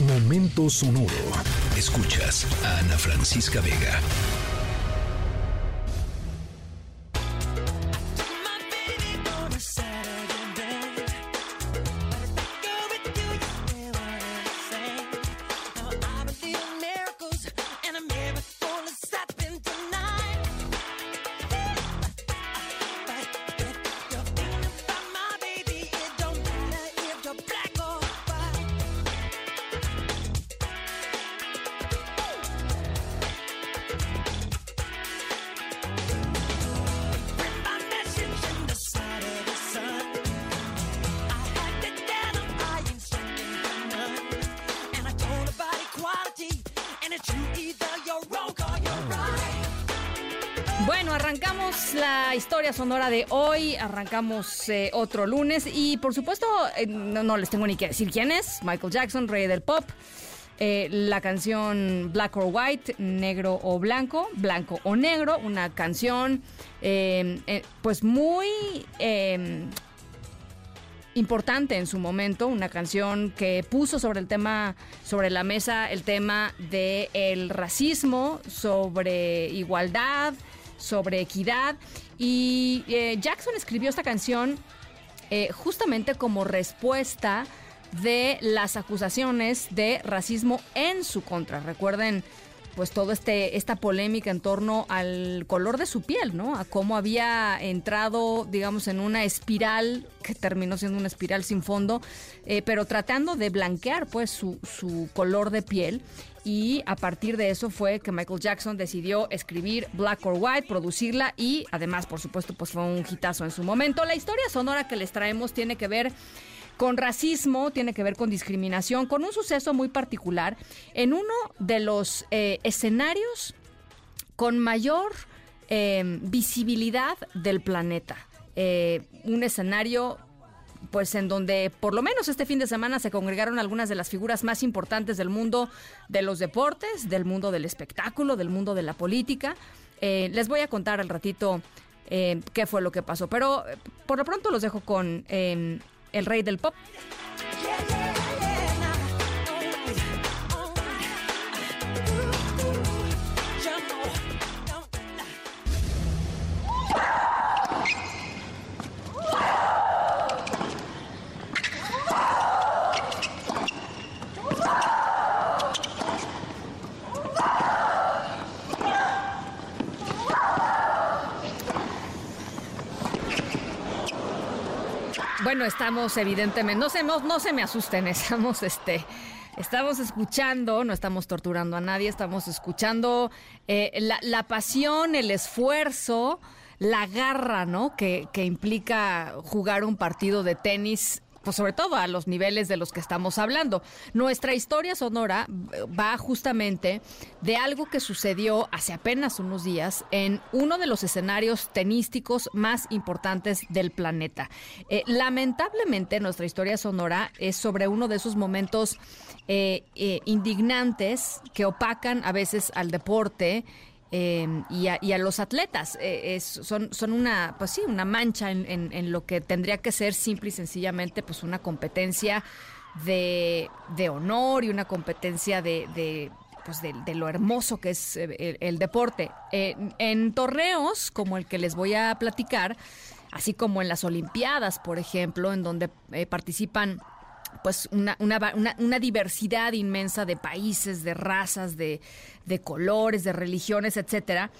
Momento sonoro. Escuchas a Ana Francisca Vega. Bueno, arrancamos la historia sonora de hoy, arrancamos eh, otro lunes y por supuesto eh, no, les tengo ni que decir quién es, Michael Jackson, rey del pop. Eh, la canción Black or White, negro o blanco, blanco o negro, una canción eh, eh, pues muy eh, importante en su momento, una canción que puso sobre el tema, sobre la mesa el tema del el racismo, sobre igualdad, sobre equidad. Y eh, Jackson escribió esta canción eh, justamente como respuesta de las acusaciones de racismo en su contra. Recuerden pues toda este, esta polémica en torno al color de su piel, ¿no? A cómo había entrado, digamos, en una espiral que terminó siendo una espiral sin fondo, eh, pero tratando de blanquear, pues, su, su color de piel. Y a partir de eso fue que Michael Jackson decidió escribir Black or White, producirla y además, por supuesto, pues fue un hitazo en su momento. La historia sonora que les traemos tiene que ver con racismo, tiene que ver con discriminación, con un suceso muy particular en uno de los eh, escenarios con mayor eh, visibilidad del planeta. Eh, un escenario pues en donde por lo menos este fin de semana se congregaron algunas de las figuras más importantes del mundo de los deportes, del mundo del espectáculo, del mundo de la política. Eh, les voy a contar al ratito eh, qué fue lo que pasó, pero por lo pronto los dejo con eh, el rey del pop. Bueno, estamos evidentemente, no se, no, no se me asusten, estamos este. Estamos escuchando, no estamos torturando a nadie, estamos escuchando eh, la, la pasión, el esfuerzo, la garra, ¿no? Que, que implica jugar un partido de tenis pues sobre todo a los niveles de los que estamos hablando. Nuestra historia sonora va justamente de algo que sucedió hace apenas unos días en uno de los escenarios tenísticos más importantes del planeta. Eh, lamentablemente nuestra historia sonora es sobre uno de esos momentos eh, eh, indignantes que opacan a veces al deporte eh, y, a, y, a, los atletas. Eh, son, son una, pues sí, una mancha en, en, en, lo que tendría que ser simple y sencillamente pues una competencia de, de honor y una competencia de, de pues de, lo hermoso que es el, el deporte. Eh, en torneos como el que les voy a platicar, así como en las Olimpiadas, por ejemplo, en donde eh, participan pues una, una, una, diversidad inmensa de países, de razas, de, de colores, de religiones, etcétera.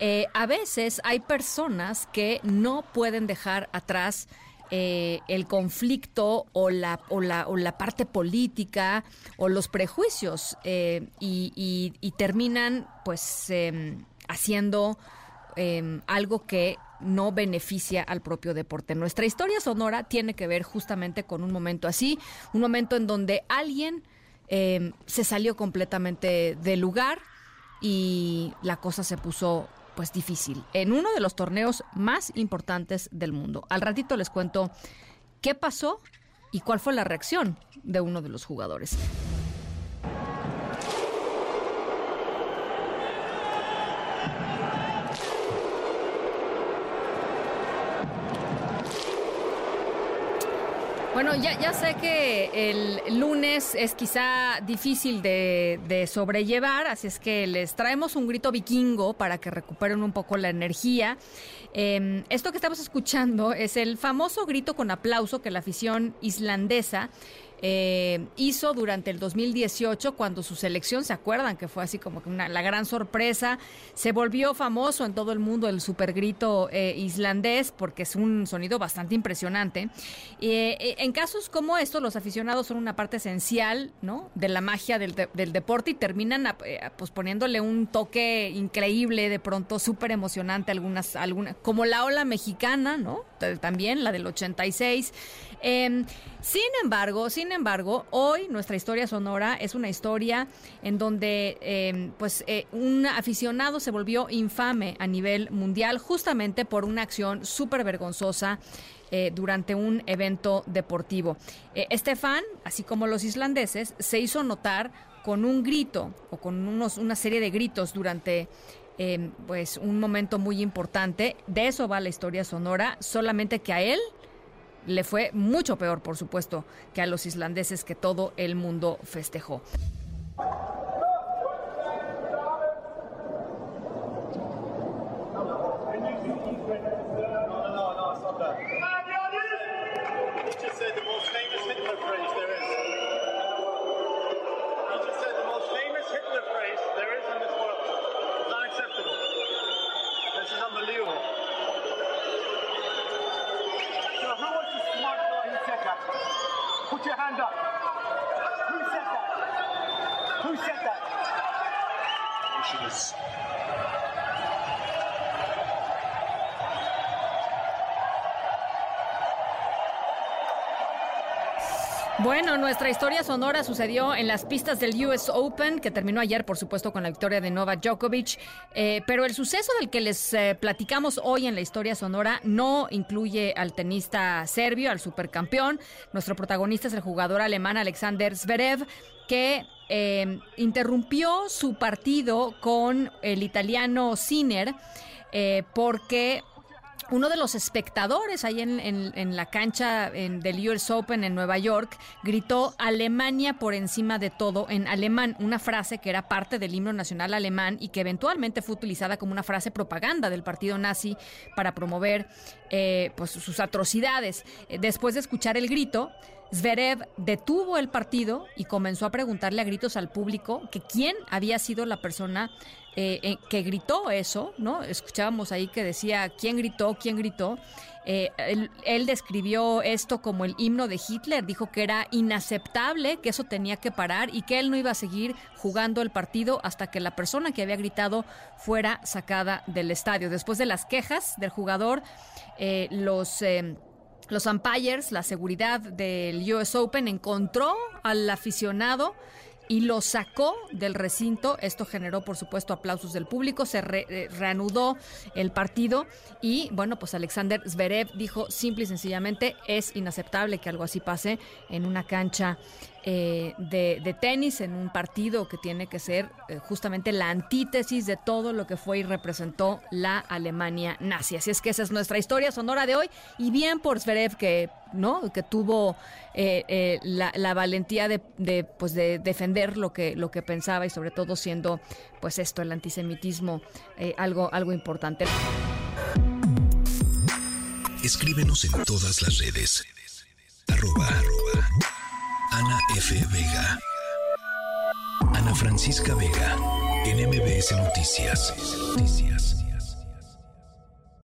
Eh, a veces hay personas que no pueden dejar atrás eh, el conflicto o la, o, la, o la parte política o los prejuicios eh, y, y, y, terminan pues em, haciendo em, algo que no beneficia al propio deporte. Nuestra historia sonora tiene que ver justamente con un momento así, un momento en donde alguien eh, se salió completamente del lugar y la cosa se puso pues difícil en uno de los torneos más importantes del mundo. Al ratito les cuento qué pasó y cuál fue la reacción de uno de los jugadores. Bueno, ya, ya sé que el lunes es quizá difícil de, sobrellevar, así es que les traemos un grito vikingo para que recuperen un poco la energía. Em, esto que estamos escuchando es el famoso grito con aplauso que la afición islandesa eh, hizo durante el 2018 cuando su selección, ¿se acuerdan? Que fue así como una, la gran sorpresa. Se volvió famoso en todo el mundo el supergrito eh, islandés porque es un sonido bastante impresionante. Eh, en casos como estos, los aficionados son una parte esencial ¿no? de la magia del, deporte y terminan pues, poniéndole un toque increíble, de pronto súper emocionante, algunas, algunas, como la ola mexicana, ¿no? También, la del 86. Em, sin embargo, sin embargo, hoy nuestra historia sonora es una historia en donde em, pues eh, un aficionado se volvió infame a nivel mundial justamente por una acción súper vergonzosa eh, durante un evento deportivo. Eh, este fan, así como los islandeses, se hizo notar con un grito o con unos, una serie de gritos durante em, pues un momento muy importante. De eso va la historia sonora, solamente que a él le fue mucho peor, por supuesto, que a los islandeses que todo el mundo festejó. position is Bueno, nuestra historia sonora sucedió en las pistas del US Open, que terminó ayer, por supuesto, con la victoria de Novak Djokovic. Eh, pero el suceso del que les eh, platicamos hoy en la historia sonora no incluye al tenista serbio, al supercampeón. Nuestro protagonista es el jugador alemán Alexander Zverev, que eh, interrumpió su partido con el italiano Sinner porque uno de los espectadores ahí en, la cancha del US Open en Nueva York gritó Alemania por encima de todo en alemán, una frase que era parte del himno nacional alemán y que eventualmente fue utilizada como una frase propaganda del partido nazi para promover eh, pues, sus atrocidades. Eh, después de escuchar el grito, Zverev detuvo el partido y comenzó a preguntarle a gritos al público que quién había sido la persona eh, eh, que gritó eso, ¿no? Escuchábamos ahí que decía quién gritó, quién gritó. Eh, él, describió esto como el himno de Hitler, dijo que era inaceptable, que eso tenía que parar y que él no iba a seguir jugando el partido hasta que la persona que había gritado fuera sacada del estadio. Después de las quejas del jugador, los los umpires, la seguridad del US Open, encontró al aficionado y lo sacó del recinto. Esto generó, por supuesto, aplausos del público. Se eh, reanudó el partido y, bueno, pues Alexander Zverev dijo simple y sencillamente es inaceptable que algo así pase en una cancha eh, de, tenis en un partido que tiene que ser eh, justamente la antítesis de todo lo que fue y representó la Alemania nazi. Así es que esa es nuestra historia sonora de hoy y bien por Zverev que no que tuvo eh, la, valentía de, pues de defender lo que lo que pensaba y sobre todo siendo pues esto el antisemitismo algo algo importante. Escríbenos en todas las redes. Arroba, Ana F. Vega. Ana Francisca Vega. En MBS Noticias. Noticias.